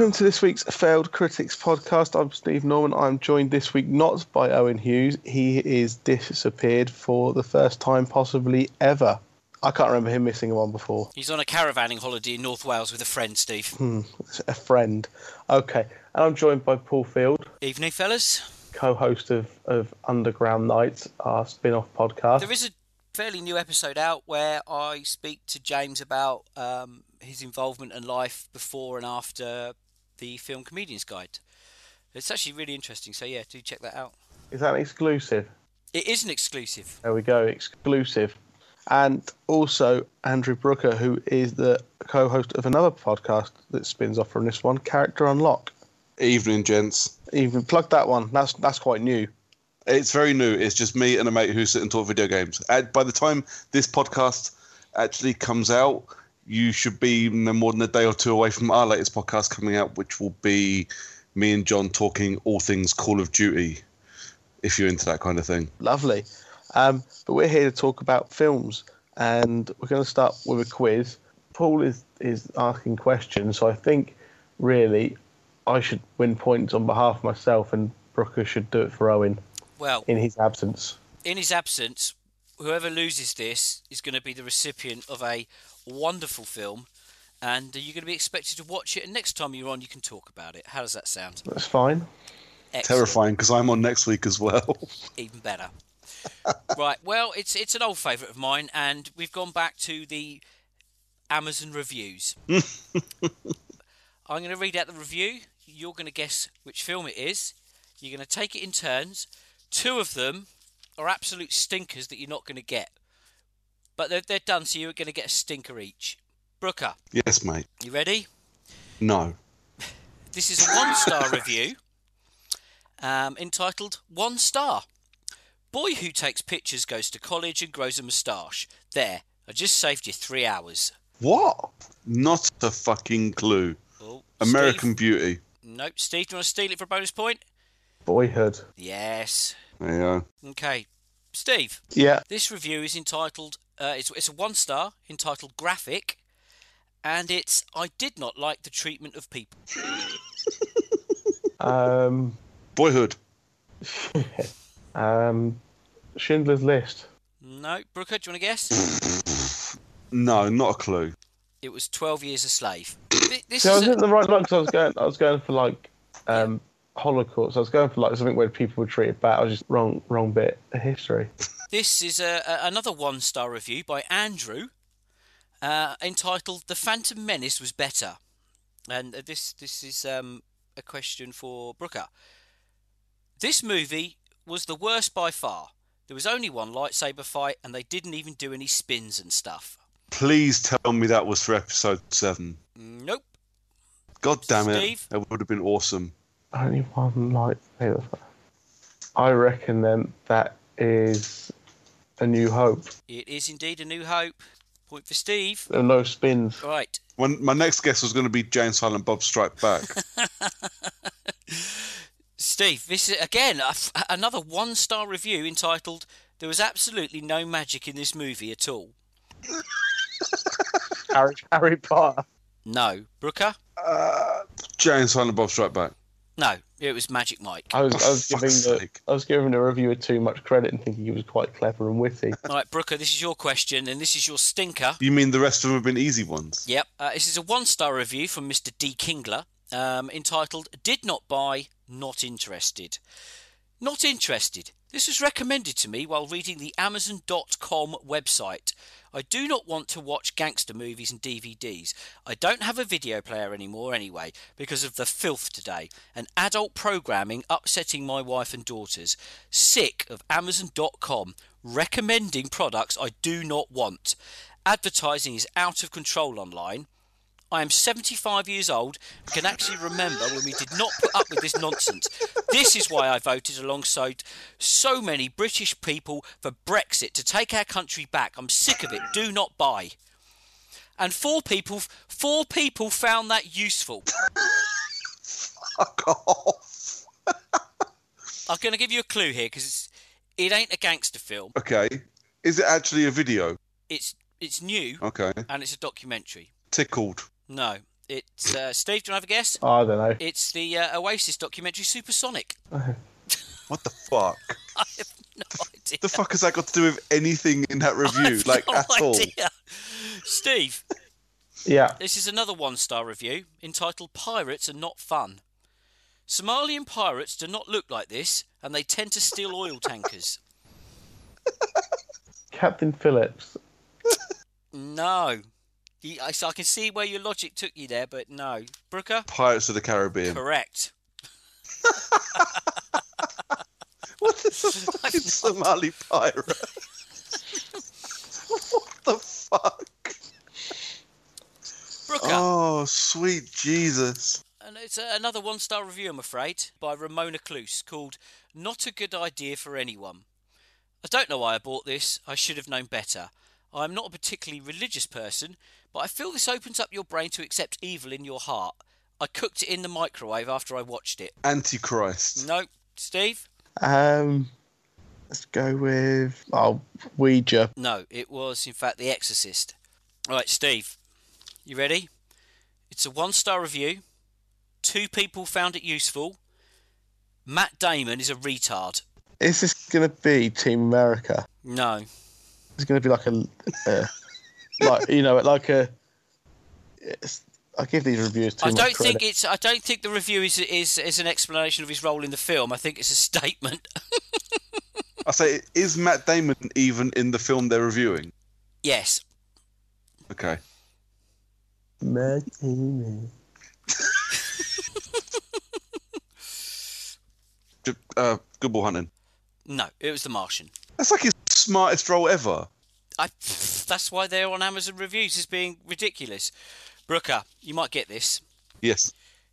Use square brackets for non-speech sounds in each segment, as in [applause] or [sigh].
Welcome to this week's Failed Critics podcast. I'm Steve Norman. I'm joined this week not by Owen Hughes. He is disappeared for the first time, possibly ever. I can't remember him missing one before. He's on a caravanning holiday in North Wales with a friend, Steve. Hmm, a friend. Okay. And I'm joined by Paul Field, Evening, fellas. co host of, of Underground Nights, our spin off podcast. There is a fairly new episode out where I speak to James about um, his involvement and life before and after the film Comedian's Guide. It's actually really interesting, so yeah, do check that out. Is that an exclusive? It is an exclusive. There we go, exclusive. And also Andrew Brooker, who is the co host of another podcast that spins off from this one, Character Unlock. Evening, gents. Even plug that one. That's that's quite new. It's very new. It's just me and a mate who sit and talk video games. And by the time this podcast actually comes out, you should be no more than a day or two away from our latest podcast coming out, which will be me and John talking all things Call of Duty, if you're into that kind of thing. Lovely. Um, but we're here to talk about films, and we're going to start with a quiz. Paul is is asking questions, so I think really I should win points on behalf of myself, and Brooker should do it for Owen Well, in his absence. in his absence, whoever loses this is going to be the recipient of a wonderful film, and you're going to be expected to watch it. And next time you're on, you can talk about it. How does that sound? That's fine. Excellent. Terrifying because I'm on next week as well. [laughs] Even better. right. Well, it's it's an old favourite of mine, and we've gone back to the Amazon reviews. [laughs] I'm going to read out the review. You're going to guess which film it is. You're going to take it in turns. Two of them are absolute stinkers that you're not going to get, but they're, they're done, so you're going to get a stinker each. Brooker, yes, mate. you ready? No. [laughs] This is a one star [laughs] review um, entitled One Star. Boy who takes pictures goes to college and grows a moustache. There, I just saved you three hours. What? Not a fucking clue. Oh, American Steve? Beauty. Nope. Steve, do you want to steal it for a bonus point? Boyhood. Yes. There you go. Okay. Steve, Yeah. this review is entitled, uh, it's, it's a one star entitled Graphic, and it's I did not like the treatment of people. [laughs] Um, Boyhood. [laughs] um, Schindler's List. No. Brooker, do you want to guess? [laughs] No, not a clue. it was 12 Years a Slave. Th- This So I is was a- in the right line because I was going. I was going for like um, Holocaust. I was going for like something where people were treated bad. I was just wrong, wrong bit of history. This is a, a, another one star review by Andrew uh, entitled The Phantom Menace Was Better. And uh, this, this is um, a question for Brooker. This movie was the worst by far. There was only one lightsaber fight, and they didn't even do any spins and stuff. Please tell me that was for episode seven. Nope. God damn it. Steve? That would have been awesome. Only one light. I reckon then that is a New Hope. It is indeed a new hope. Point for Steve. There are no spins. Right. When my next guess was going to be Jay and Silent Bob Strike Back. [laughs] Steve, this is again a f- another one star review entitled There was absolutely no magic in this movie at all. Harry, Harry Potter. No. Brooker? uh, Jay and Silent Bob Strike Back. No, it was Magic Mike. I was, I was [laughs] giving the. I was giving the reviewer too much credit and thinking he was quite clever and witty. [laughs] All right, Brooker, this is your question, and this is your stinker. You mean the rest of them have been easy ones? Yep, uh, this is a one star review from Mr. D. Kingler. um, entitled Did Not Buy, Not Interested. Not interested. This was recommended to me while reading the Amazon.com website. I do not want to watch gangster movies and DVDs. I don't have a video player anymore anyway because of the filth today and adult programming upsetting my wife and daughters. Sick of Amazon.com recommending products I do not want. Advertising is out of control online. I am 75 years old and can actually remember when we did not put up with this nonsense. This is why I voted alongside so many British people for Brexit to take our country back. I'm sick of it. Do not buy. And four people, four people found that useful. Fuck off. I'm going to give you a clue here because it ain't a gangster film. Okay. Is it actually a video? It's it's new Okay. and it's a documentary. Tickled. No, it's uh, Steve. Do you want to have a guess? I don't know. It's the uh, Oasis documentary Supersonic. [laughs] What the fuck? [laughs] I have no idea. the fuck has that got to do with anything in that [laughs] I review? have Like no at all? idea. Steve, Yeah. this is another one-star review entitled "Pirates Are Not Fun." Somalian pirates do not look like this, and they tend to steal oil tankers. Captain Phillips. No, You- I, so I can see where your logic took you there, but no. Brooker, Pirates of the Caribbean. correct. [laughs] What is a fucking [laughs] Somali pirate? [laughs] what the fuck? Brooker, Oh, sweet Jesus. and it's uh, another one-star review, I'm afraid, by Ramona Cluse called "Not a Good Idea for Anyone." I don't know why I bought this. I should have known better. I'm not a particularly religious person, but I feel this opens up your brain to accept evil in your heart. I cooked it in the microwave after I watched it. Antichrist. No, Steve? Um, let's go with oh Ouija. No, it was in fact The Exorcist. All right, Steve, you ready? It's a one-star review. Two people found it useful. Matt Damon is a retard. Is this gonna be Team America? No, It's gonna be like a, uh, like you know, like a. It's, I give these reviews too I don't credit. think it's. I don't think the review is is is an explanation of his role in the film. I think it's a statement. [laughs] I say, is Matt Damon even in the film they're reviewing? yes. Okay. Matt Damon. [laughs] Uh, Good Ball Hunting. No, it was The Martian. That's like his smartest role ever. I. That's why they're on Amazon reviews as being ridiculous. Brooker, you might get this. Yes.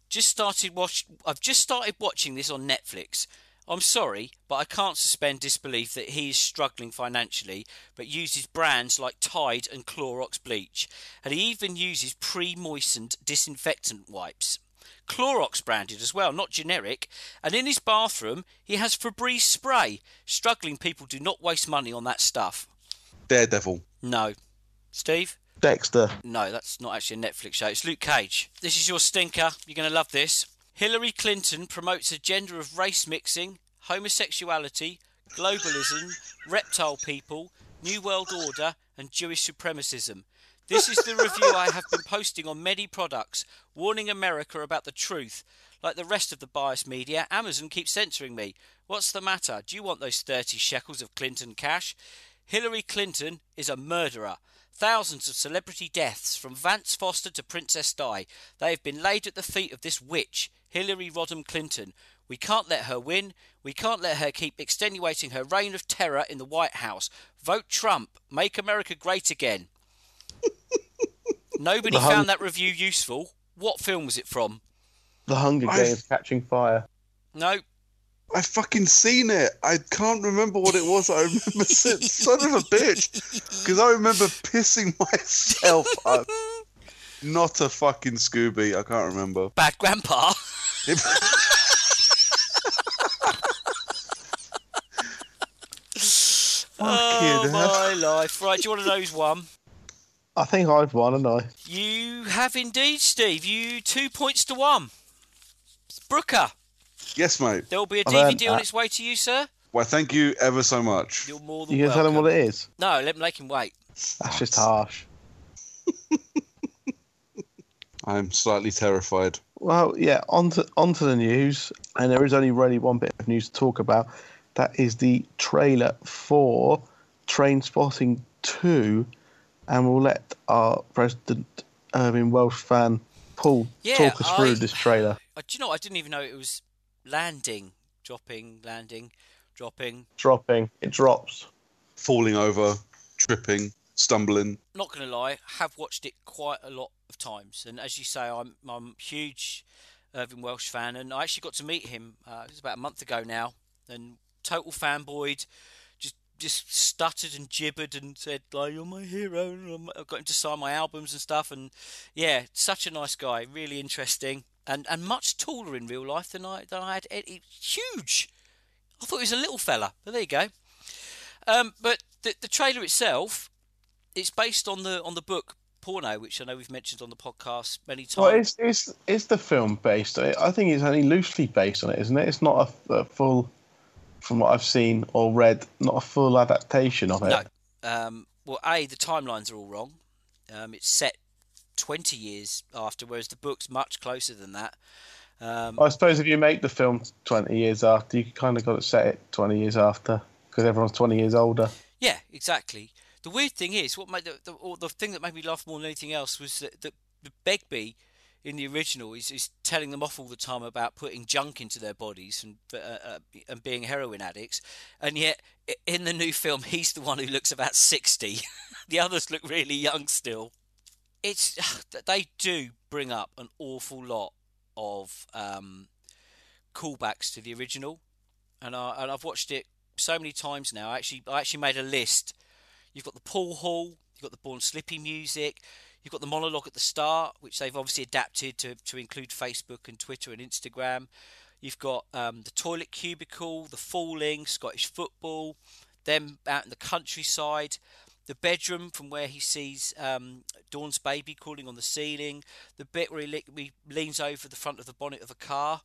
just started watch I've just started watching this on Netflix. I'm sorry, but I can't suspend disbelief that he is struggling financially, but uses brands like Tide and Clorox bleach, and he even uses pre-moistened disinfectant wipes. Clorox branded as well, not generic, and in his bathroom he has Febreze spray. Struggling people do not waste money on that stuff. Daredevil. No. Steve? Dexter. No, that's not actually a Netflix show. It's Luke Cage. This is your stinker. You're going to love this. Hillary Clinton promotes a agenda of race mixing, homosexuality, globalism, [laughs] reptile people, New World Order, and Jewish supremacism. This is the review I have been posting on many products, warning America about the truth. Like the rest of the biased media, Amazon keeps censoring me. What's the matter? Do you want those 30 shekels of Clinton cash? Hillary Clinton is a murderer. Thousands of celebrity deaths, from Vince Foster to Princess Di, they have been laid at the feet of this witch, Hillary Rodham Clinton. We can't let her win. We can't let her keep extenuating her reign of terror in the White House. Vote Trump. Make America great again. Nobody The hun- found that review useful. What film was it from? The Hunger I've- Games Catching Fire. No, I fucking seen it. I can't remember what it was. I remember [laughs] saying, son of a bitch. Because I remember pissing [laughs] myself up. Not a fucking Scooby. I can't remember. Bad Grandpa. [laughs] oh Fucking hell. my life! Right, do you want to know who's won? I think I've won, and I. You have indeed, Steve. You two points to one. Brooker, Yes, mate. there will be a I've earned DVD on that. its way to you, sir. Why, thank you ever so much. You're more than You can tell welcome. him what it is. No, let make him wait. That's just harsh. [laughs] I'm slightly terrified. Well, yeah, on to, on to the news. And there is only really one bit of news to talk about. That is the trailer for Trainspotting 2. And we'll let our president, Irvine Welsh fan, Paul, Yeah, talk us through this trailer. Uh, do you know? I didn't even know it was landing, dropping, landing, dropping. Dropping. It drops. Falling over, tripping, stumbling. Not going to lie, have watched it quite a lot of times, and as you say, I'm I'm huge Irvine Welsh fan, and I actually got to meet him. Uh, it was about a month ago now, and total fanboyed. Just stuttered and gibbered and said like you're my hero. And I'm- I got him to sign my albums and stuff, and yeah, such a nice guy, really interesting, and and much taller in real life than I than I had. He- Huge. I thought he was a little fella, but there you go. Um, but the, the trailer itself, it's based on the on the book Porno, which I know we've mentioned on the podcast many times. Well, it's, it's, it's the film based. I think it's only loosely based on it, isn't it? It's not a, a full, from what I've seen or read, not a full adaptation of it. no. Um, well, a the timelines are all wrong. Um, it's set twenty years after, whereas the book's much closer than that. Um, I suppose if you make the film 20 years after, you kind of got to set it 20 years after because everyone's 20 years older. Yeah, exactly. The weird thing is, what made the, the, or the thing that made me laugh more than anything else was that the, the Begbie in the original is, is telling them off all the time about putting junk into their bodies and uh, uh, and being heroin addicts, and yet in the new film [laughs] he's the one who looks about sixty. [laughs] the others look really young still. It's [sighs] they do bring up an awful lot of um, callbacks to the original, and I and I've watched it so many times now. I actually, I actually made a list. You've got the Paul Hall, you've got the Born Slippy music, you've got the monologue at the start, which they've obviously adapted to, to include Facebook and Twitter and Instagram. You've got um, the toilet cubicle, the falling, Scottish football, them out in the countryside, the bedroom from where he sees um, Dawn's baby crawling on the ceiling, the bit where he, le- he leans over the front of the bonnet of a car.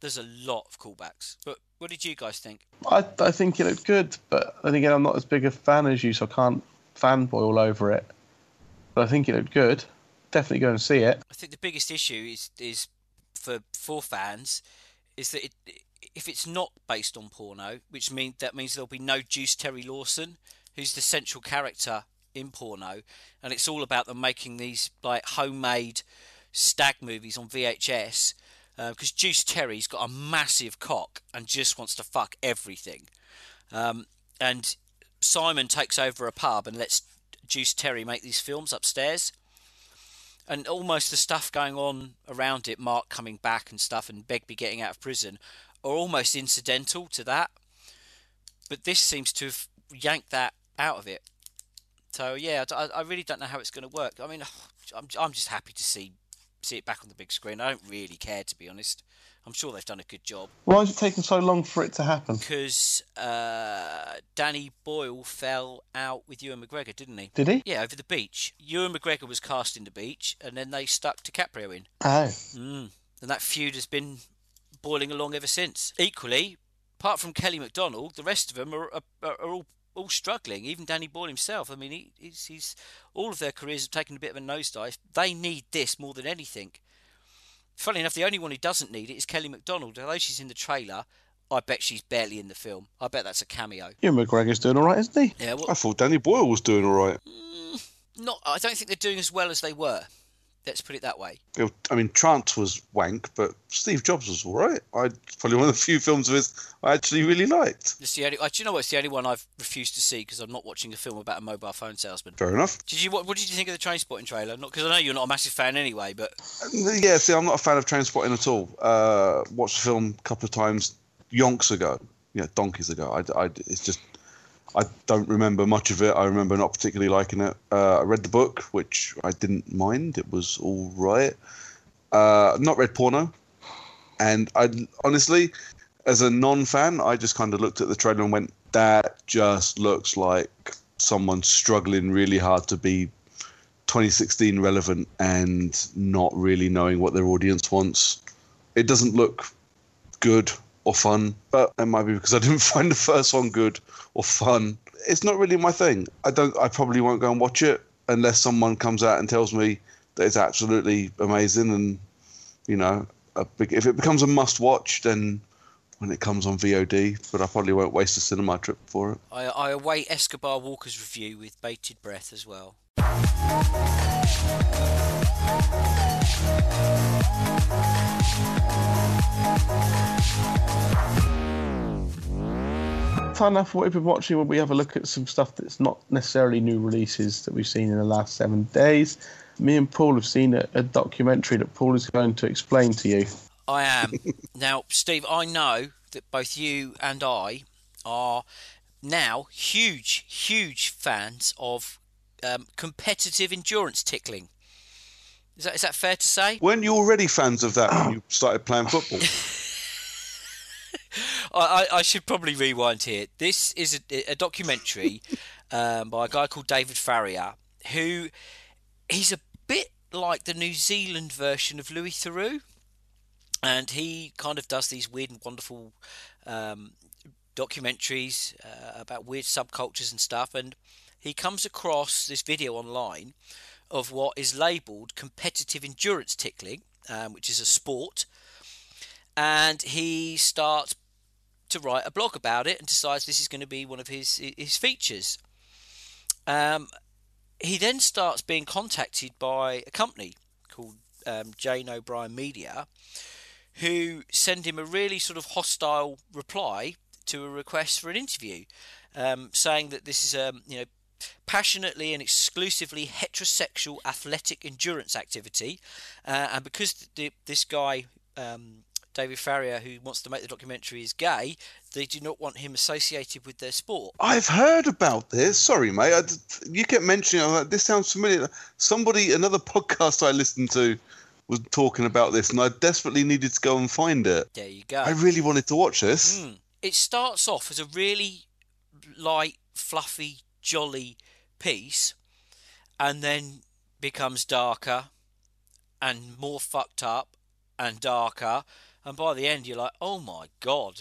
There's a lot of callbacks. But what did you guys think? I, I think it looked good, but then again, I'm not as big a fan as you, so I can't fanboy all over it. But I think it looked good. Definitely go and see it. I think the biggest issue is is for for fans is that it, if it's not based on porno, which means that means there'll be no Juice Terry Lawson, who's the central character in porno, and it's all about them making these like homemade stag movies on VHS. Because Juice Terry's got a massive cock and just wants to fuck everything, um, and Simon takes over a pub and lets Juice Terry make these films upstairs and almost the stuff going on around it, Mark coming back and stuff, and Begbie getting out of prison, are almost incidental to that. But this seems to have yanked that out of it. So yeah, I, I really don't know how it's going to work. I mean, [sighs] I'm I'm just happy to see see it back on the big screen. I don't really care to be honest. I'm sure they've done a good job Why is it taking so long for it to happen? because uh, Danny Boyle fell out with Ewan McGregor, didn't he? Did he? Yeah, over the beach. Ewan McGregor was cast in the beach, and then they stuck DiCaprio in. Oh. Mm. And that feud has been boiling along ever since. Equally, apart from Kelly MacDonald, the rest of them are, are, are all all struggling. Even Danny Boyle himself. I mean, he, he's, he's all of their careers have taken a bit of a nosedive. They need this more than anything. Funny enough, the only one who doesn't need it is Kelly MacDonald. Although she's in the trailer, I bet she's barely in the film. I bet that's a cameo. Ewan McGregor's doing all right, isn't he? Yeah, well, I thought Danny Boyle was doing all right. Mm, not. I don't think they're doing as well as they were. Let's put it that way. I mean, Trance was wank, but Steve Jobs was all right. I probably one of the few films of his I actually really liked. It's the only. uh, Do you know what? It's the only one I've refused to see because I'm not watching a film about a mobile phone salesman. Fair enough. Did you? What, what did you think of the Trainspotting trailer? Not because I know you're not a massive fan anyway, but Yeah, see, I'm not a fan of Trainspotting at all. Uh, watched the film a couple of times, yonks ago, yeah, donkeys ago. I, I, it's just, I don't remember much of it. I remember not particularly liking it. Uh, I read the book, which I didn't mind. It was all right. Uh, not read porno, and I honestly, as a non-fan, I just kind of looked at the trailer and went, "That just looks like someone struggling really hard to be 2016 relevant and not really knowing what their audience wants. It doesn't look good or fun, but it might be because I didn't [laughs] find the first one good or fun. It's not really my thing. I don't. I probably won't go and watch it unless someone comes out and tells me that it's absolutely amazing and you know, big, if it becomes a must-watch, then when it comes on VOD. But I probably won't waste a cinema trip for it. I, I await Escobar Walker's review with bated breath as well. Fun enough, what we've been watching when we have a look at some stuff that's not necessarily new releases that we've seen in the last seven days. Me and Paul have seen a, a documentary that Paul is going to explain to you. I am. [laughs] now, Steve, I know that both you and I are now huge, huge fans of um, competitive endurance tickling. Is that, is that fair to say? Weren't you already fans of that when you started playing football? [laughs] [laughs] I, I, should probably rewind here. This is a, a documentary [laughs] um, by a guy called David Farrier, who he's a bit like the New Zealand version of Louis Theroux, and he kind of does these weird and wonderful um, documentaries uh, about weird subcultures and stuff. And he comes across this video online of what is labelled competitive endurance tickling, um, which is a sport. And he starts to write a blog about it and decides this is going to be one of his his features. Um, he then starts being contacted by a company called um, Jane O'Brien Media, who send him a really sort of hostile reply to a request for an interview, um, saying that this is a you know passionately and exclusively heterosexual athletic endurance activity, uh, and because the, this guy. Um, David Farrier, who wants to make the documentary, is gay, they do not want him associated with their sport. I've heard about this. Sorry, mate. I, you kept mentioning like, this sounds familiar. Somebody, another podcast I listened to, was talking about this, and I desperately needed to go and find it. There you go. I really wanted to watch this. Mm. It starts off as a really light, fluffy, jolly piece, and then becomes darker and more fucked up and darker. And by the end, you're like, oh my god.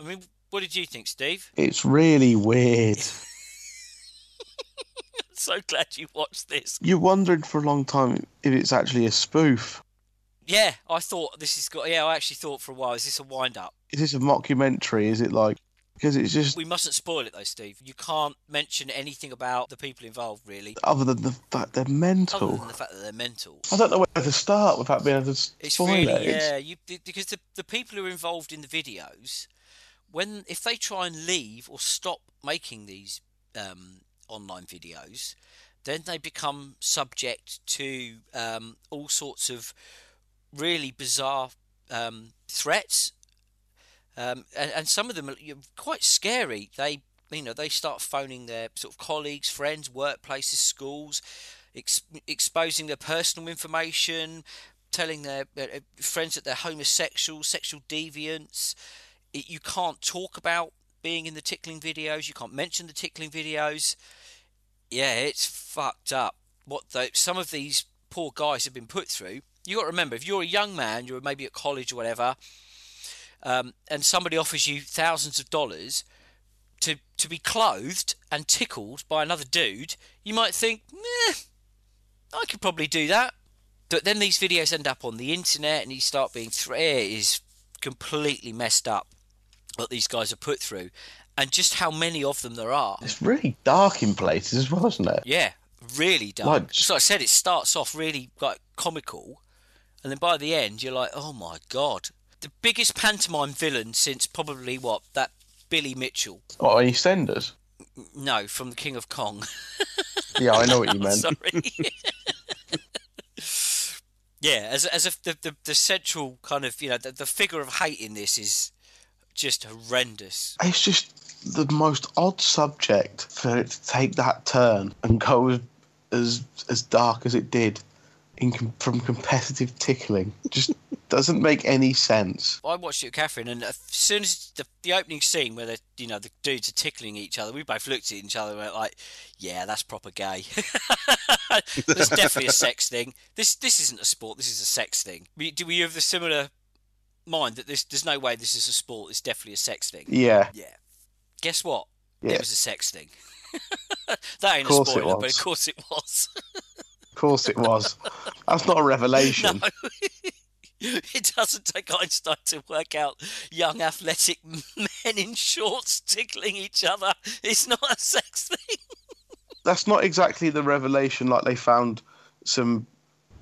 I mean, what did you think, Steve? It's really weird. [laughs] so glad you watched this. You wondered for a long time if it's actually a spoof. Yeah, I thought this has got. Yeah, I actually thought for a while, is this a wind up? Is this a mockumentary? Is it like because it's just We mustn't spoil it though, Steve. You can't mention anything about the people involved, really, other than the fact they're mental other than the fact that they're mental. I don't know where to start without being able to It's spoil really it. Yeah, you because the the people who are involved in the videos, when if they try and leave or stop making these um, online videos, then they become subject to um, all sorts of really bizarre um, threats, um, and, and some of them are quite scary. They you know they start phoning their sort of colleagues, friends, workplaces, schools, ex- exposing their personal information, telling their uh, friends that they're homosexual, sexual deviants. It, you can't talk about being in the tickling videos. You can't mention the tickling videos. Yeah, it's fucked up. What the, some of these poor guys have been put through. You got to remember, if you're a young man, you're maybe at college or whatever, um, and somebody offers you thousands of dollars to to be clothed and tickled by another dude, you might think, meh, I could probably do that. But then these videos end up on the internet and you start being thr it is completely messed up what these guys are put through and just how many of them there are. It's really dark in places as well, isn't it? Yeah, really dark. Like- so I said, it starts off really like comical, and then by the end, you're like, oh my god, the biggest pantomime villain since probably what that Billy Mitchell. Oh, EastEnders. No, from the King of Kong. [laughs] Yeah, I know what you meant. [laughs] Sorry. [laughs] yeah, as as if the, the the central kind of you know the, the figure of hate in this is just horrendous. It's just the most odd subject for it to take that turn and go as as, as dark as it did com- from competitive tickling. Just [laughs] doesn't make any sense. I watched it with Catherine, and as soon as the, the opening scene where the you know the dudes are tickling each other, we both looked at each other and went like, "Yeah, that's proper gay." [laughs] There's definitely a sex thing. This this isn't a sport. This is a sex thing. We, do we have the similar mind that this there's no way this is a sport. It's definitely a sex thing. Yeah, Yeah. Guess what? Yeah. It was a sex thing. [laughs] that ain't a spoiler, but of course it was. Of course it was. That's not a revelation. [laughs] no. [laughs] It doesn't take Einstein to work out young athletic men in shorts tickling each other. It's not a sex thing. That's not exactly the revelation. Like they found some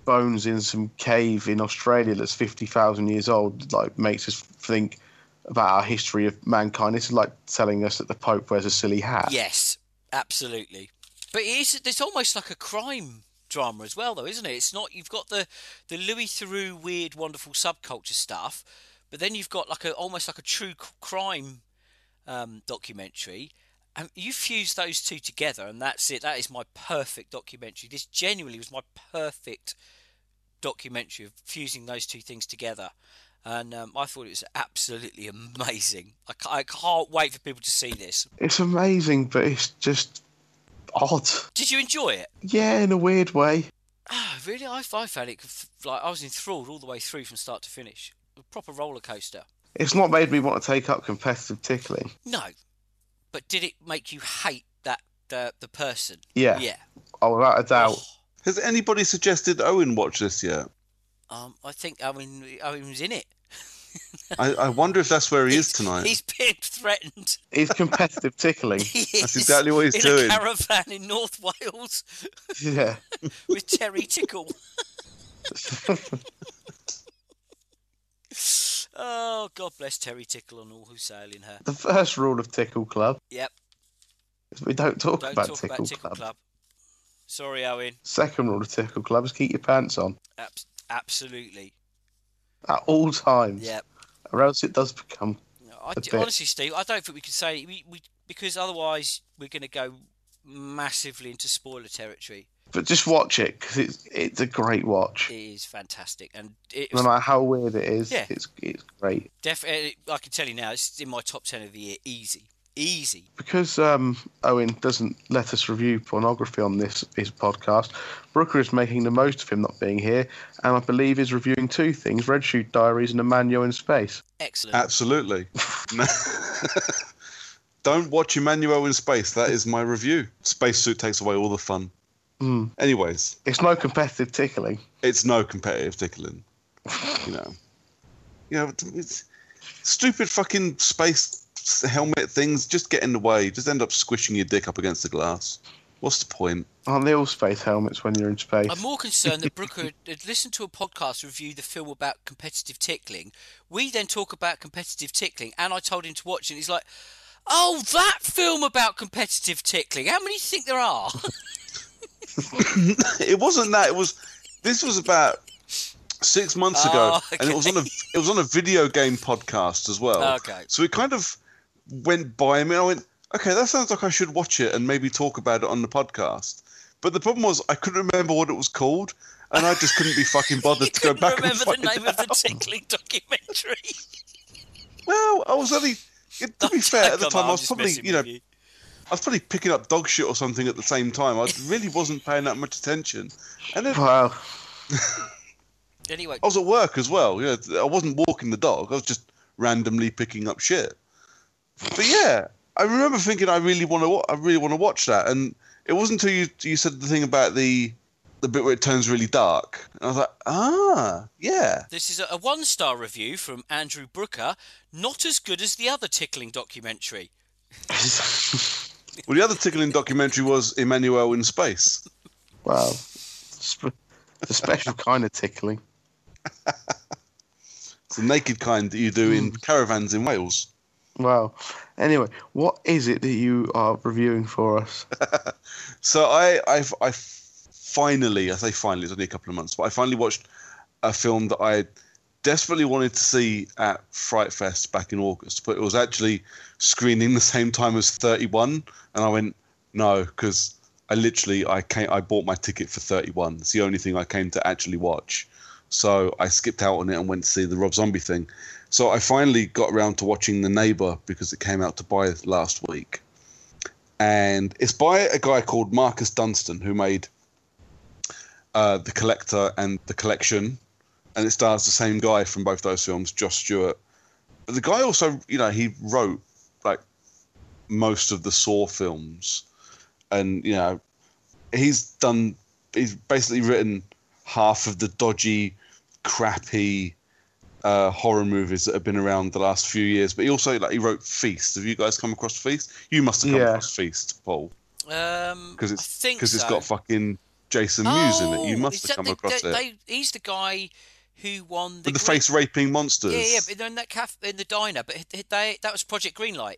bones in some cave in Australia that's fifty thousand years old. Like makes us think about our history of mankind. This is like telling us that the Pope wears a silly hat. Yes, absolutely. But it is, it's almost like a crime drama as well, though, isn't it? It's not. You've got the the Louis Theroux weird, wonderful subculture stuff, but then you've got like a almost like a true crime um, documentary. And you fuse those two together, and that's it. That is my perfect documentary. This genuinely was my perfect documentary of fusing those two things together. And um, I thought it was absolutely [laughs] amazing. I, I can't wait for people to see this. It's amazing, but it's just odd. Did you enjoy it? Yeah, in a weird way. Ah, really? I, I found it like I was enthralled all the way through from start to finish. A proper roller coaster. It's not made me want to take up competitive tickling. No, but did it make you hate that the the person? Yeah. Yeah. Oh, without a doubt. Has anybody suggested Owen watch this yet? Um, I think Owen Owen was in it. I, I wonder if that's where he is tonight. He's been threatened. He's competitive tickling. [laughs] He That's is exactly what he's in doing. a caravan in North Wales Yeah. [laughs] with Terry Tickle. [laughs] oh, God bless Terry Tickle and all who sail in her. The first rule of Tickle Club Yep. is we don't talk Don't about talk Tickle about Tickle Club. Club. Sorry, Owen. Second rule of Tickle Club is keep your pants on Abs- absolutely. at all times, Yep. Or else it does become. I, a d- bit. honestly, Steve, I don't think we can say we, we because otherwise we're going to go massively into spoiler territory. But just watch it because it's it's a great watch. It is fantastic, and it No matter how weird it is, Yeah. it's it's great. definitely. Eh, I can tell you now, it's in my top ten of the year, easy, easy. Because um, Owen doesn't let us review pornography on this his podcast, Brooker is making the most of him not being here, and I believe is reviewing two things: Red Shoe Diaries and Emmanuelle in Space. Excellent. Absolutely. [laughs] Don't watch Emmanuelle in space. That is my review. Spacesuit takes away all the fun. Mm. Anyways, It's no competitive tickling. it's no competitive tickling. You know. [laughs] You know, it's stupid fucking space helmet things just get in the way. Just end up squishing your dick up against the glass. What's the point? Aren't they all space helmets when you're in space? I'm more concerned that Brooker had- had listened to a podcast review the film about competitive tickling. We then talk about competitive tickling, and I told him to watch it. And he's like, "Oh, that film about competitive tickling. How many do you think there are?" [laughs] it wasn't that. It was. This was about six months ago, Oh, and it was on a it was on a video game podcast as well. Okay. So we kind of went by me. I went, okay, that sounds like I should watch it and maybe talk about it on the podcast. But the problem was I couldn't remember what it was called, and I just couldn't be fucking bothered to go [laughs] back and remember the find name of the out. tickling documentary. Well, I was only. it- To [laughs] be fair, at the Come on, time I I'm was just probably messing you know with you. I was probably picking up dog shit or something at the same time. I really wasn't paying that much attention, and then Wow. Anyway, I was at work as well. Yeah, I wasn't walking the dog. I was just randomly picking up shit. But yeah, I remember thinking I really want to. I really want to watch that, and it wasn't until you you said the thing about the the bit where it turns really dark. And I was like, ah, yeah. this is a, a one-star review from Andrew Brooker. Not as good as the other tickling documentary. [laughs] Well, the other tickling documentary was Emmanuelle in space. Wow. Sp- It's a special [laughs] kind of tickling. It's the naked kind that you do in caravans in Wales. Wow. Anyway, what is it that you are reviewing for us? [laughs] So I, I've, I finally, I say finally, it's only a couple of months, but I finally watched a film that I desperately wanted to see at Fright Fest back in August, but it was actually screening the same time as 31, and I went no because I literally I came I bought my ticket for 31. It's the only thing I came to actually watch, so I skipped out on it and went to see the Rob Zombie thing. So I finally got around to watching The Neighbor because it came out to buy last week and it's by a guy called Marcus Dunstan who made uh, the Collector and the Collection, and it stars the same guy from both those films, Josh Stewart. But the guy also, you know, he wrote like most of the Saw films, and you know, he's done. He's basically written half of the dodgy, crappy uh, horror movies that have been around the last few years. But he also like he wrote Feast. Have you guys come across Feast? You must have come Yeah. across Feast, Paul, Um, because it's because so. it's got fucking Jason Mewes in it. You Oh, must have come the- across they- it. they- he's the guy who won the the face raping monsters. Yeah, yeah, but in that cafe, in the diner, but they, that was Project Greenlight.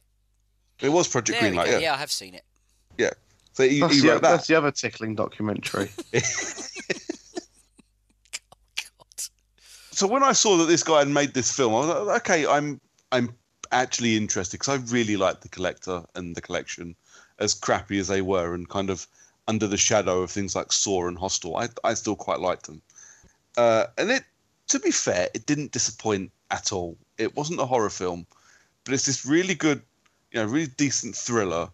It was Project There Greenlight. Yeah. Yeah, I have seen it. yeah. So he, That's, he the, that. that's the other tickling documentary. [laughs] [laughs] So when I saw that this guy had made this film, I was like, okay, I'm I'm actually interested because I really liked the collector and the collection, as crappy as they were, and kind of under the shadow of things like Saw and Hostel, I I still quite liked them. Uh, and it, to be fair, it didn't disappoint at all. It wasn't a horror film, but it's this really good, you know, really decent thriller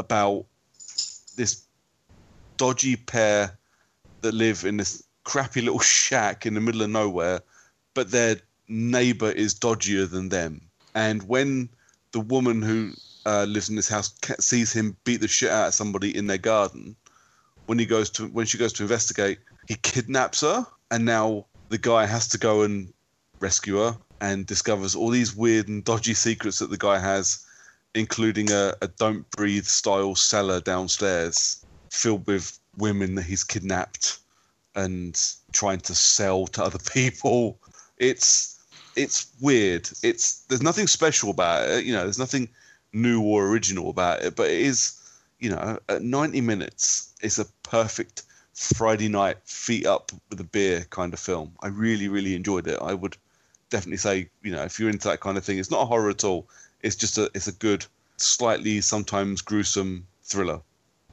about this dodgy pair that live in this crappy little [laughs] shack in the middle of nowhere, but their neighbor is dodgier than them. And when the woman who uh, lives in this house sees him beat the shit out of somebody in their garden, when he goes to when she goes to investigate, he kidnaps her, and now the guy has to go and rescue her and discovers all these weird and dodgy secrets that the guy has, including a, a don't breathe style cellar downstairs filled with women that he's kidnapped and trying to sell to other [laughs] people. It's it's weird. It's there's nothing special about it. You know, there's nothing new or original about it. But it is, you know, at 90 minutes, it's a perfect Friday night feet up with a beer kind of film. I really really enjoyed it. I would definitely say, you know, if you're into that kind of thing, it's not a horror at all. It's just a it's a good, slightly sometimes gruesome thriller,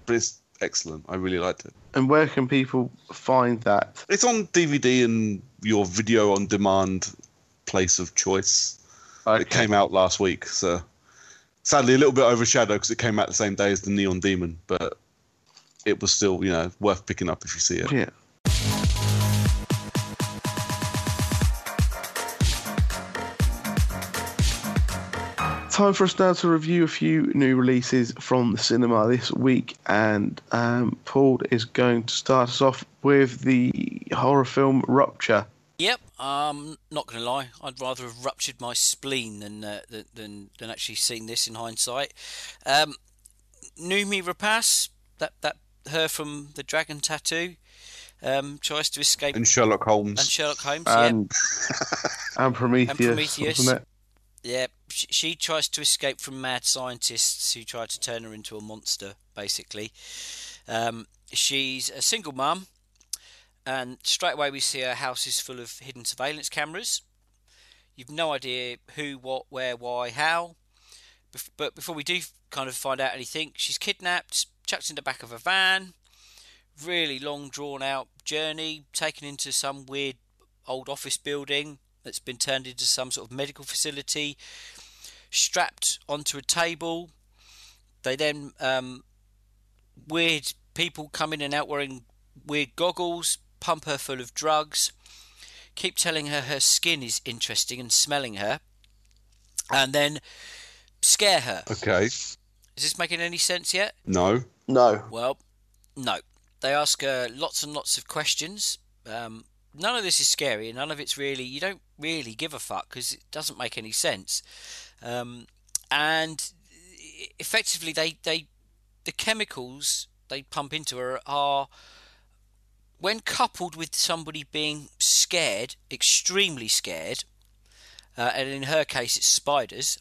but it's excellent. I really liked it. and where can people find that? It's on DVD and your video on demand place of choice. Okay. It came out last week, so sadly a little bit overshadowed because it came out the same day as the Neon Demon, but it was still, you know, worth picking up if you see it. Yeah. Time for us now to review a few new releases from the cinema this week, and um, Paul is going to start us off with the horror film Rupture. Yep, um, not going to lie. I'd rather have ruptured my spleen than uh, than, than than actually seen this in hindsight. Um, Noomi Rapace, that that her from the Dragon Tattoo, um, tries to escape And Sherlock Holmes. and Sherlock Holmes. yeah, And, [laughs] and Prometheus, Prometheus. wasn't it? Yeah. She, she tries to escape from mad scientists who try to turn her into a monster. Basically, um, she's a single mum, and straight away we see her house is full of hidden surveillance cameras. You've no idea who, what, where, why, how. Bef- But before we do kind of find out anything, she's kidnapped, chucked in the back of a van. Really long, drawn out journey, taken into some weird old office building that's been turned into some sort of medical facility. Strapped onto a table. They then um, weird people come in and out wearing weird goggles, pump her full of drugs, keep telling her her skin is interesting and smelling her, and then scare her. Okay. Is this making any sense yet? No. No. Well, no. They ask her lots and lots of questions. Um, none of this is scary, and none of it's really. You don't really give a fuck because it doesn't make any sense. Um, and effectively, they they the chemicals they pump into her are when coupled with somebody being scared, extremely scared, uh, and in her case, it's spiders.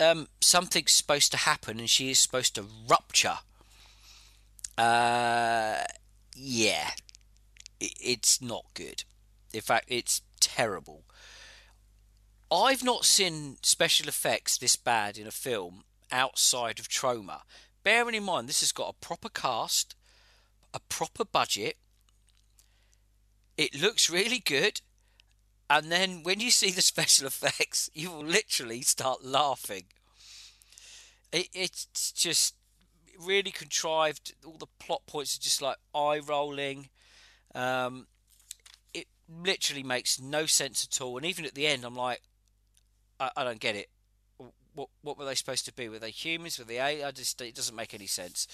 Um, something's supposed to happen, and she is supposed to rupture. Uh, yeah, it's not good. In fact, it's terrible. I've not seen special effects this bad in a film outside of Troma. Bearing in mind, this has got a proper cast, a proper budget. It looks really good. And then when you see the [laughs] special effects, you will literally start laughing. It, it's just really contrived. All the plot points are just like eye rolling. Um, it literally makes no sense at all. And even at the end, I'm like, I, I don't get it. What what were they supposed to be? Were they humans? Were they AI? I just it doesn't make any sense.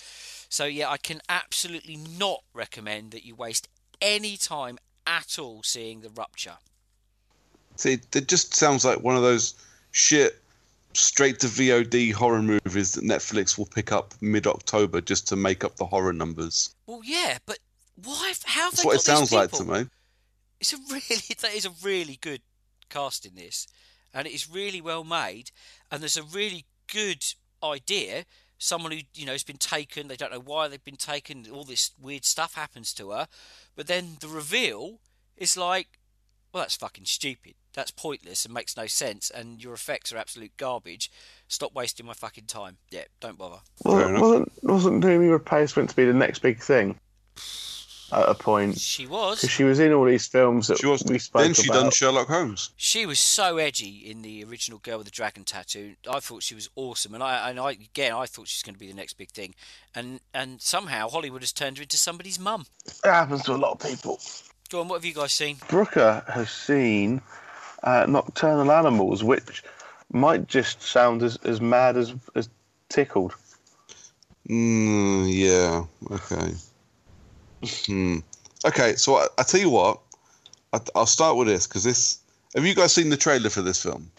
So yeah, I can absolutely not recommend that you waste any time at all seeing the rupture. See, it just sounds like one of those shit straight to VOD horror movies that Netflix will pick up mid October just to make up the horror numbers. Well, yeah, but why? How have That's they what got it sounds these like to me. It's a [laughs] really that is a really good cast in this, and it is really well made. And there's a really good idea. Someone who you know has been taken. They don't know why they've been taken. All this weird stuff happens to her, but then the reveal is like, well, that's fucking stupid. That's pointless and makes no sense. And your effects are absolute garbage. Stop wasting my fucking time. Yeah, don't bother. Wasn't, enough. wasn't, wasn't Noomi Rapace meant to be the next big thing [sighs] [laughs] at a point? She was. Because she was in all these films that She was. we spoke Then she about. done Sherlock Holmes. She was so edgy in the original Girl with the Dragon Tattoo. I thought she was awesome, and I and I again I thought she's going to be the next big thing, and and somehow Hollywood has turned her into somebody's mum. It happens to a lot of people. Go on, what have you guys seen? Brooker has seen uh, Nocturnal Animals, which might just sound as, as mad as, as tickled. Mm, yeah. Okay. Hmm. Okay. So I, I tell you what. I, I'll start with this because this. Have you guys seen the trailer for this film,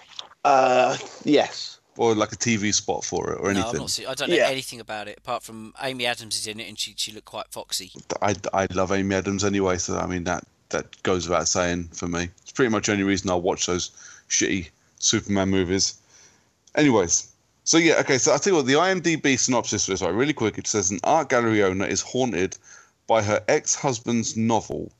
Uh, yes. or like a TV spot for it, or No, anything? I've not seen. I don't know Yeah. anything about it apart from Amy Adams is in it, and she she looked quite foxy. I, I love Amy Adams anyway, so I mean that that goes without saying for me. It's pretty much the only reason I watch those shitty Superman movies. Anyways, so yeah, okay. So I tell you what, the IMDb synopsis is right. Really quick, it says an art gallery owner is haunted by her ex-husband's novel,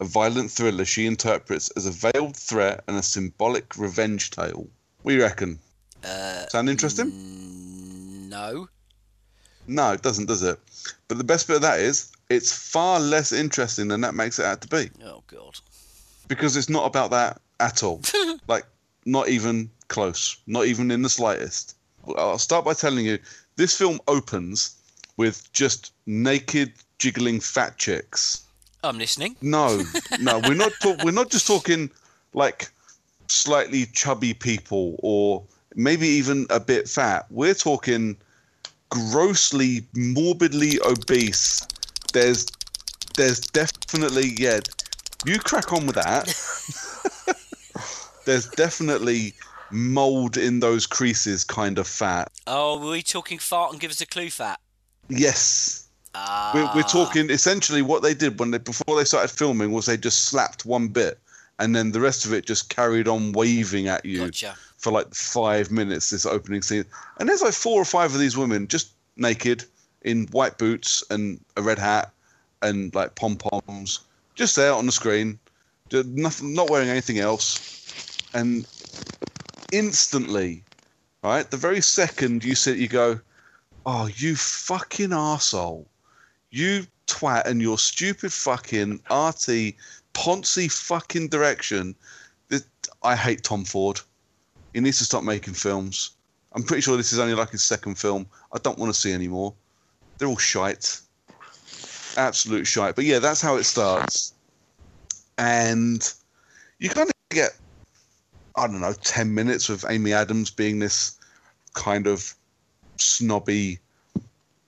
a violent thriller she interprets as a veiled threat and a symbolic revenge tale. We reckon? Uh, Sound interesting? mm, no. No, it doesn't, does it? But the best bit of that is it's far less interesting than that makes it out to be. Oh god. because it's not about that at all. [laughs] like, not even close, not even in the slightest. I'll start by telling you this film opens with just naked, jiggling fat chicks. I'm listening. No, [laughs] no, we're not. Talk- we're not just talking like slightly chubby people or maybe even a bit fat. We're talking grossly, morbidly obese. There's, there's definitely yeah. You crack on with that. [laughs] there's definitely mold in those creases, kind of fat. Oh, were we talking fart and give us a clue fat? Yes, Ah, we're, we're talking essentially what they did when they before they started filming was they just slapped one bit and then the rest of it just carried on waving at you Gotcha. for like five minutes this opening scene. And there's like four or five of these women just naked in white boots and a red hat and like pom poms just there on the screen nothing not wearing anything else. And instantly right the very second you sit you go oh you fucking arsehole you twat and your stupid fucking arty poncy fucking direction. I hate tom ford. He needs to stop making films. I'm pretty sure this is only like his second film. I don't want to see anymore. They're all shite. Absolute shite. But yeah that's how it starts. And you kind of get i don't know 10 minutes of amy adams being this kind of snobby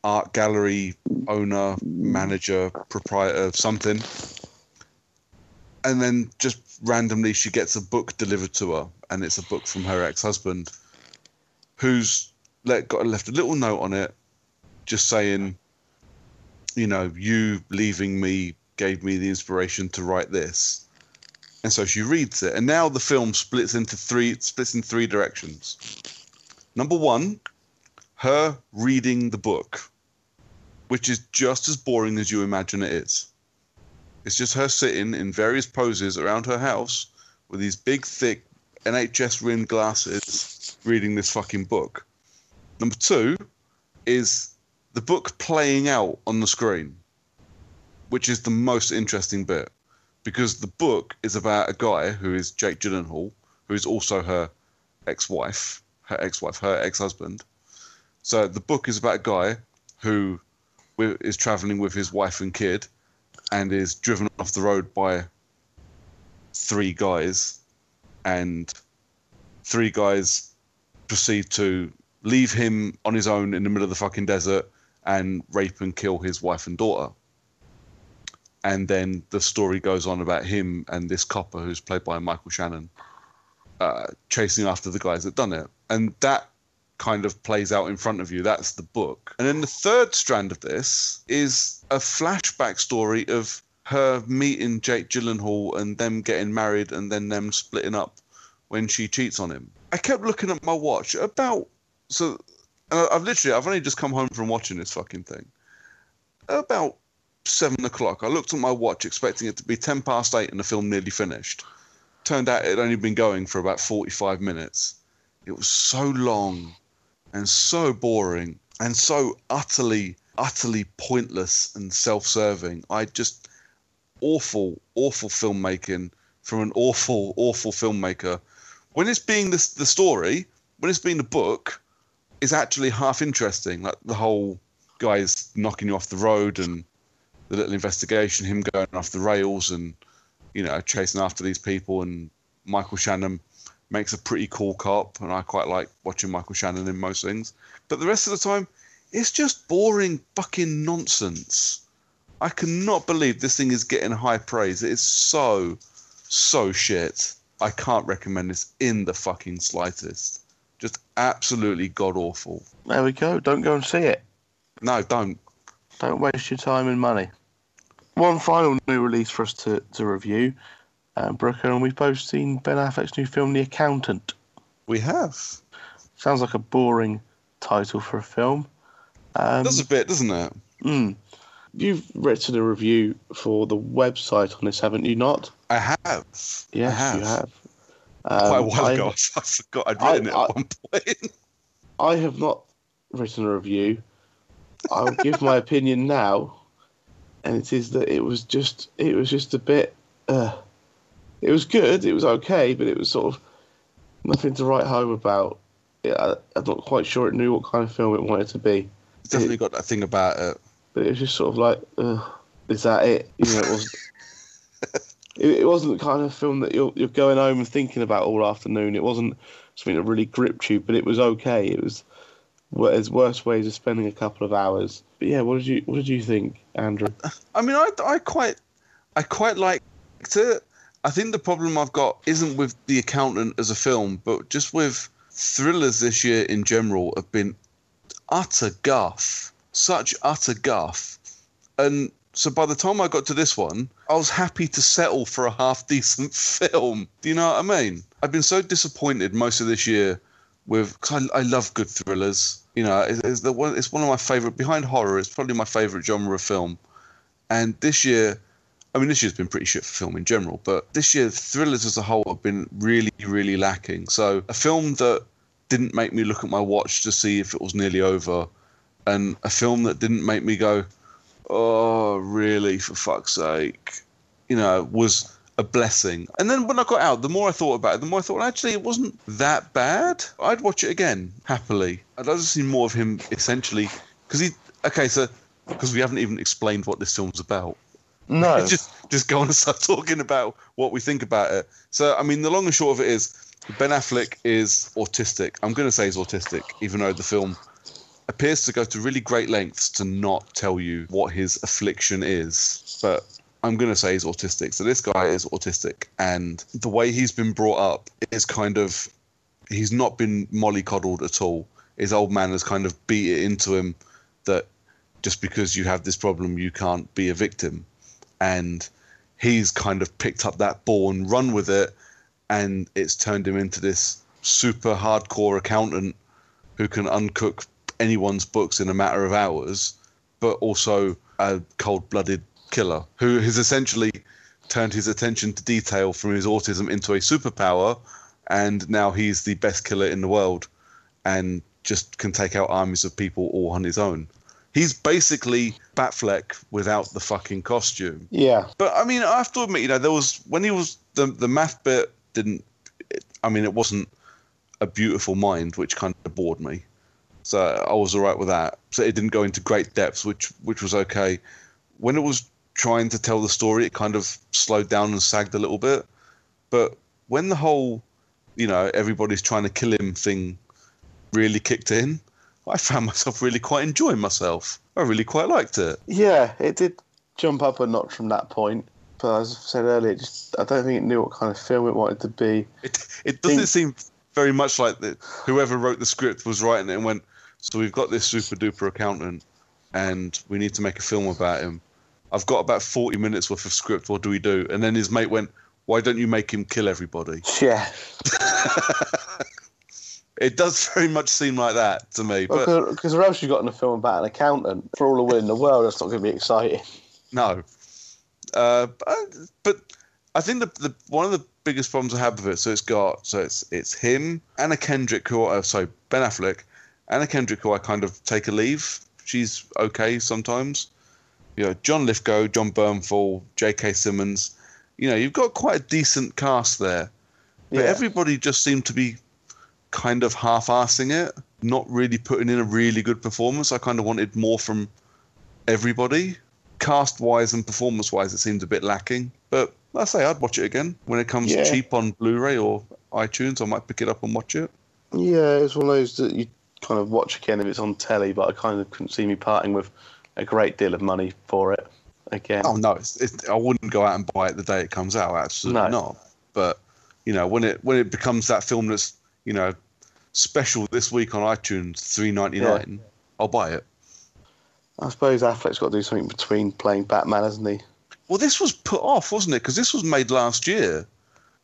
art gallery owner, manager, proprietor something. And then just randomly she gets a book delivered to her, and it's a book from her ex husband, who's let, got left a little note on it, just saying, you know, you leaving me gave me the inspiration to write this. And so she reads it, and now the film splits into three splits in three directions. Number one, her reading the book, which is just as boring as you imagine it is. It's just her sitting in various poses around her house with these big, thick NHS rimmed glasses reading this fucking book. Number two is the book playing out on the screen, which is the most interesting bit because the book is about a guy who is Jake Gyllenhaal, who is also her ex wife, her ex wife, her ex husband. So the book is about a guy who is traveling with his wife and kid and is driven off the road by three guys. And three guys proceed to leave him on his own in the middle of the fucking desert and rape and kill his wife and daughter. And then the story goes on about him and this copper who's played by Michael Shannon uh, chasing after the guys that done it, and that kind of plays out in front of you. That's the book. And then the third strand of this is a flashback story of her meeting Jake Gyllenhaal and them getting married and then them splitting up when she cheats on him. I kept looking at my watch about so I've literally I've only just come home from watching this fucking thing. About seven o'clock, I looked at my watch expecting it to be ten past eight and the film nearly finished. Turned out it had only been going for about forty five minutes. It was so long and so boring and so utterly utterly pointless and self-serving. I just awful awful filmmaking from an awful awful filmmaker. When it's being the the story, when it's being the book, is actually half interesting. Like the whole guys knocking you off the road and the little investigation, him going off the rails and you know chasing after these people, and Michael Shannon makes a pretty cool cop, and I quite like watching Michael Shannon in most things. But the rest of the time, it's just boring fucking nonsense. I cannot believe this thing is getting high praise. It is so, so shit. I can't recommend this in the fucking slightest. Just absolutely god awful. There we go. Don't go and see it. No, don't. Don't waste your time and money. One final new release for us to, to review, uh, Brooker, and we've both seen Ben Affleck's new film, The Accountant. We have. Sounds like a boring title for a film. Um, Does a bit, doesn't it? mm. You've written a review for the website on this, haven't you not? I have. Yes, I have. you have. Quite a Um, while I- ago, [laughs] I forgot I'd written I- it I- at one point. [laughs] I have not written a review. I'll give my [laughs] opinion now, and it is that it was just it was just a bit. Uh, it was good. It was okay, but it was sort of nothing to write home about. Yeah, I, I'm not quite sure it knew what kind of film it wanted to be, It's definitely got that thing about it. but it was just sort of like, uh, is that it? You know, it wasn't. [laughs] it, it wasn't the kind of film that you're you're going home and thinking about all afternoon. It wasn't something that really gripped you, but it was okay. It was well, there's worse ways of spending a couple of hours. But yeah, what did you what did you think, Andrew? I mean, I, I quite, I quite liked it. I think the problem I've got isn't with the accountant as a film, but just with thrillers this year in general have been utter guff, such utter guff, and so by the time I got to this one, I was happy to settle for a half decent [laughs] film. Do you know what I mean? I've been so disappointed most of this year with. I, I love good thrillers. You know, it's, it's the one. It's one of my favorite behind horror. It's probably my favorite genre of film. And this year, I mean, this year's been pretty shit for film in general, but this year, thrillers as a whole have been really, really lacking. So, a film that didn't make me look at my watch to see if it was nearly over, and a film that didn't make me go, oh, really, for fuck's sake, you know, was a blessing. And then when I got out, the more I thought about it, the more I thought, actually, it wasn't that bad. I'd watch it again, happily. I'd like to see more of him, essentially, because he, okay, so, because we haven't even explained what this film's about [laughs] No, just just go on and start talking about what we think about it. So I mean, the long and short of it is, Ben Affleck is autistic. I'm going to say he's autistic, even though the film appears to go to really great lengths to not tell you what his affliction is. But I'm going to say he's autistic. So this guy is autistic, and the way he's been brought up is kind of he's not been mollycoddled at all. His old man has kind of beat it into him that just because you have this problem, you can't be a victim and he's kind of picked up that ball and run with it and it's turned him into this super hardcore accountant who can uncook anyone's books in a matter of hours but also a cold-blooded killer who has essentially turned his attention to detail from his autism into a superpower and now he's the best killer in the world and just can take out armies of people all on his own he's basically Batfleck without the fucking costume yeah, but I mean, I have to admit, you know, there was when he was the the math bit didn't. It, I mean, it wasn't a beautiful mind, which kind of bored me. So I was all right with that. So it didn't go into great depths, which which was okay. When it was trying to tell the story, it kind of slowed down and sagged a little bit. But when the whole, you know, everybody's trying to kill him thing really kicked in, I found myself really quite enjoying myself. I really quite liked it. yeah, it did jump up a notch from that point. but as I said earlier, it just I don't think it knew what kind of film it wanted to be. It it doesn't Think- seem very much like that. Whoever wrote the script was writing it and went, "So we've got this super duper accountant, and we need to make a film about him. I've got about forty minutes worth of script. What do we do?" And then his mate went, "Why don't you make him kill everybody?" [laughs] Yeah, [laughs] It does [laughs] very much seem like that to me, but because or else you got in a film about an accountant for all the will in the world. That's not going to be exciting. no. Uh, but, but I think the, the one of the biggest problems I have with it, so it's got so it's it's him, Anna Kendrick, who uh, sorry Ben Affleck, Anna Kendrick, who I kind of take a leave. She's okay sometimes. You know, John Lithgow, Jon Bernthal, J.K. Simmons. You know, you've got quite a decent cast there, but Yeah. everybody just seemed to be kind of half-assing it, not really putting in a really good performance. I kind of wanted more from everybody. Cast wise and performance wise, it seemed a bit lacking. But I say I'd watch it again when it comes Yeah. cheap on Blu-ray or iTunes. I might pick it up and watch it. Yeah, it's one of those that you kind of watch again if it's on telly, but I kind of couldn't see me parting with a great deal of money for it again. Oh no, it's, it's, I wouldn't go out and buy it the day it comes out. Absolutely No. not. But you know, when it when it becomes that film that's you know special this week on iTunes, three ninety nine, I'll buy it. I suppose Affleck's got to do something between playing Batman, hasn't he? Well, this was put off, wasn't it? Because this was made last year.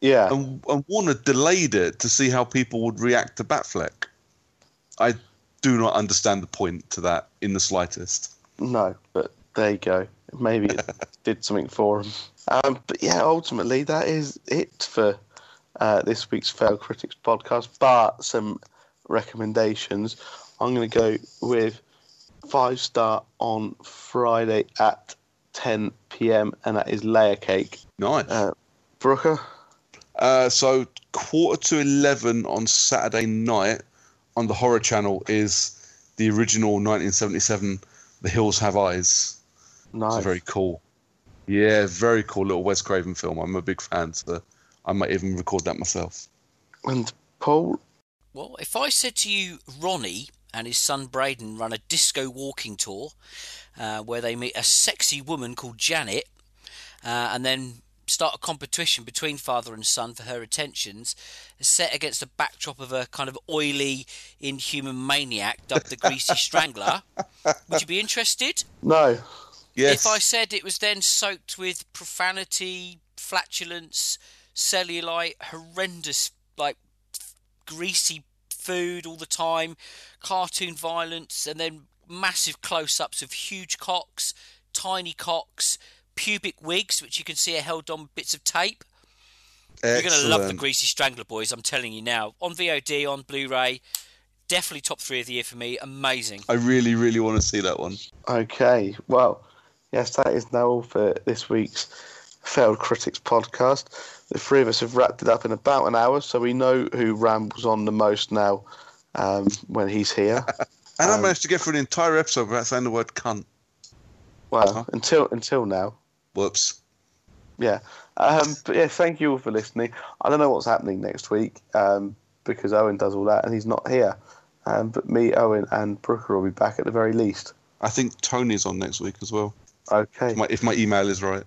Yeah. and, and Warner delayed it to see how people would react to Batfleck. I do not understand the point to that in the slightest. No, but there you go. Maybe it [laughs] did something for him. Um, but yeah, ultimately, that is it for uh, this week's Failed Critics podcast. But some recommendations. I'm going to go with five star on Friday at 10 p.m., and that is Layer Cake. Nice. Uh, Brooker? Uh, so quarter to eleven on Saturday night on the Horror Channel is the original 1977 The Hills Have Eyes. Nice. It's very cool. Yeah, very cool little Wes Craven film. I'm a big fan, so I might even record that myself. And Paul? Well, if I said to you, Ronnie and his son Brayden run a disco walking tour uh, where they meet a sexy woman called Janet uh, and then start a competition between father and son for her attentions, set against the backdrop of a kind of oily, inhuman maniac dubbed the Greasy [laughs] Strangler, would you be interested? No. Yes. If I said it was then soaked with profanity, flatulence, cellulite, horrendous, like greasy food all the time, cartoon violence, and then massive close ups of huge cocks, tiny cocks, pubic wigs, which you can see are held on bits of tape. You're going to love the Greasy Strangler Boys, I'm telling you now. On VOD, on Blu ray, definitely top three of the year for me. Amazing. I really, really want to see that one. Okay, well, yes, that is now all for this week's Failed Critics podcast. The three of us have wrapped it up in about an hour, so we know who rambles on the most now um, when he's here. [laughs] And I Um, managed to get through an entire episode without saying the word cunt. Well, Uh-huh. until until now, Whoops. yeah. Um, but yeah, thank you all for listening. I don't know what's happening next week um, because Owen does all that and he's not here. Um, but me, Owen, and Brooker will be back at the very least. I think Tony's on next week as well. Okay. If my, if my email is right.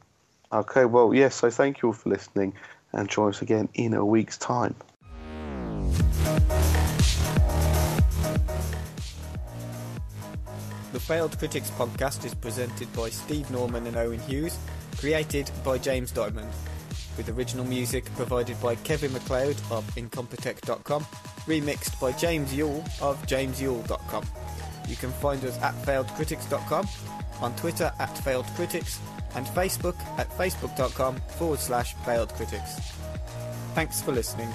Okay, well, yes, so thank you all for listening and join us again in a week's time. The Failed Critics podcast is presented by Steve Norman and Owen Hughes, created by James Diamond, with original music provided by Kevin MacLeod of Incompetech.com, remixed by James Yule of JamesYule.com. You can find us at FailedCritics.com, on Twitter at FailedCritics, and Facebook at Facebook.com forward slash FailedCritics. Thanks for listening.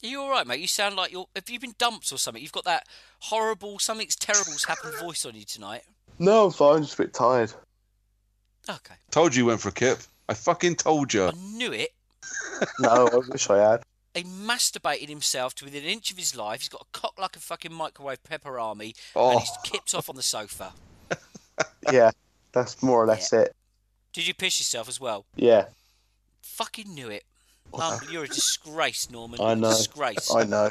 Are you all right, mate? You sound like you're. Have you been dumped or something? You've got that horrible, something's terrible's happened voice on you tonight. No, I'm fine, just a bit tired. Okay, Told you you went for a kip. I fucking told you. I knew it. [laughs] No, I wish I had. He masturbated himself to within an inch of his life. He's got a cock like a fucking microwave pepper army, Oh. and he's kipped off on the sofa. [laughs] Yeah, that's more or less it. Did you piss yourself as well? Yeah. Fucking knew it. Um, you're a disgrace, Norman. I know. Disgrace. I know.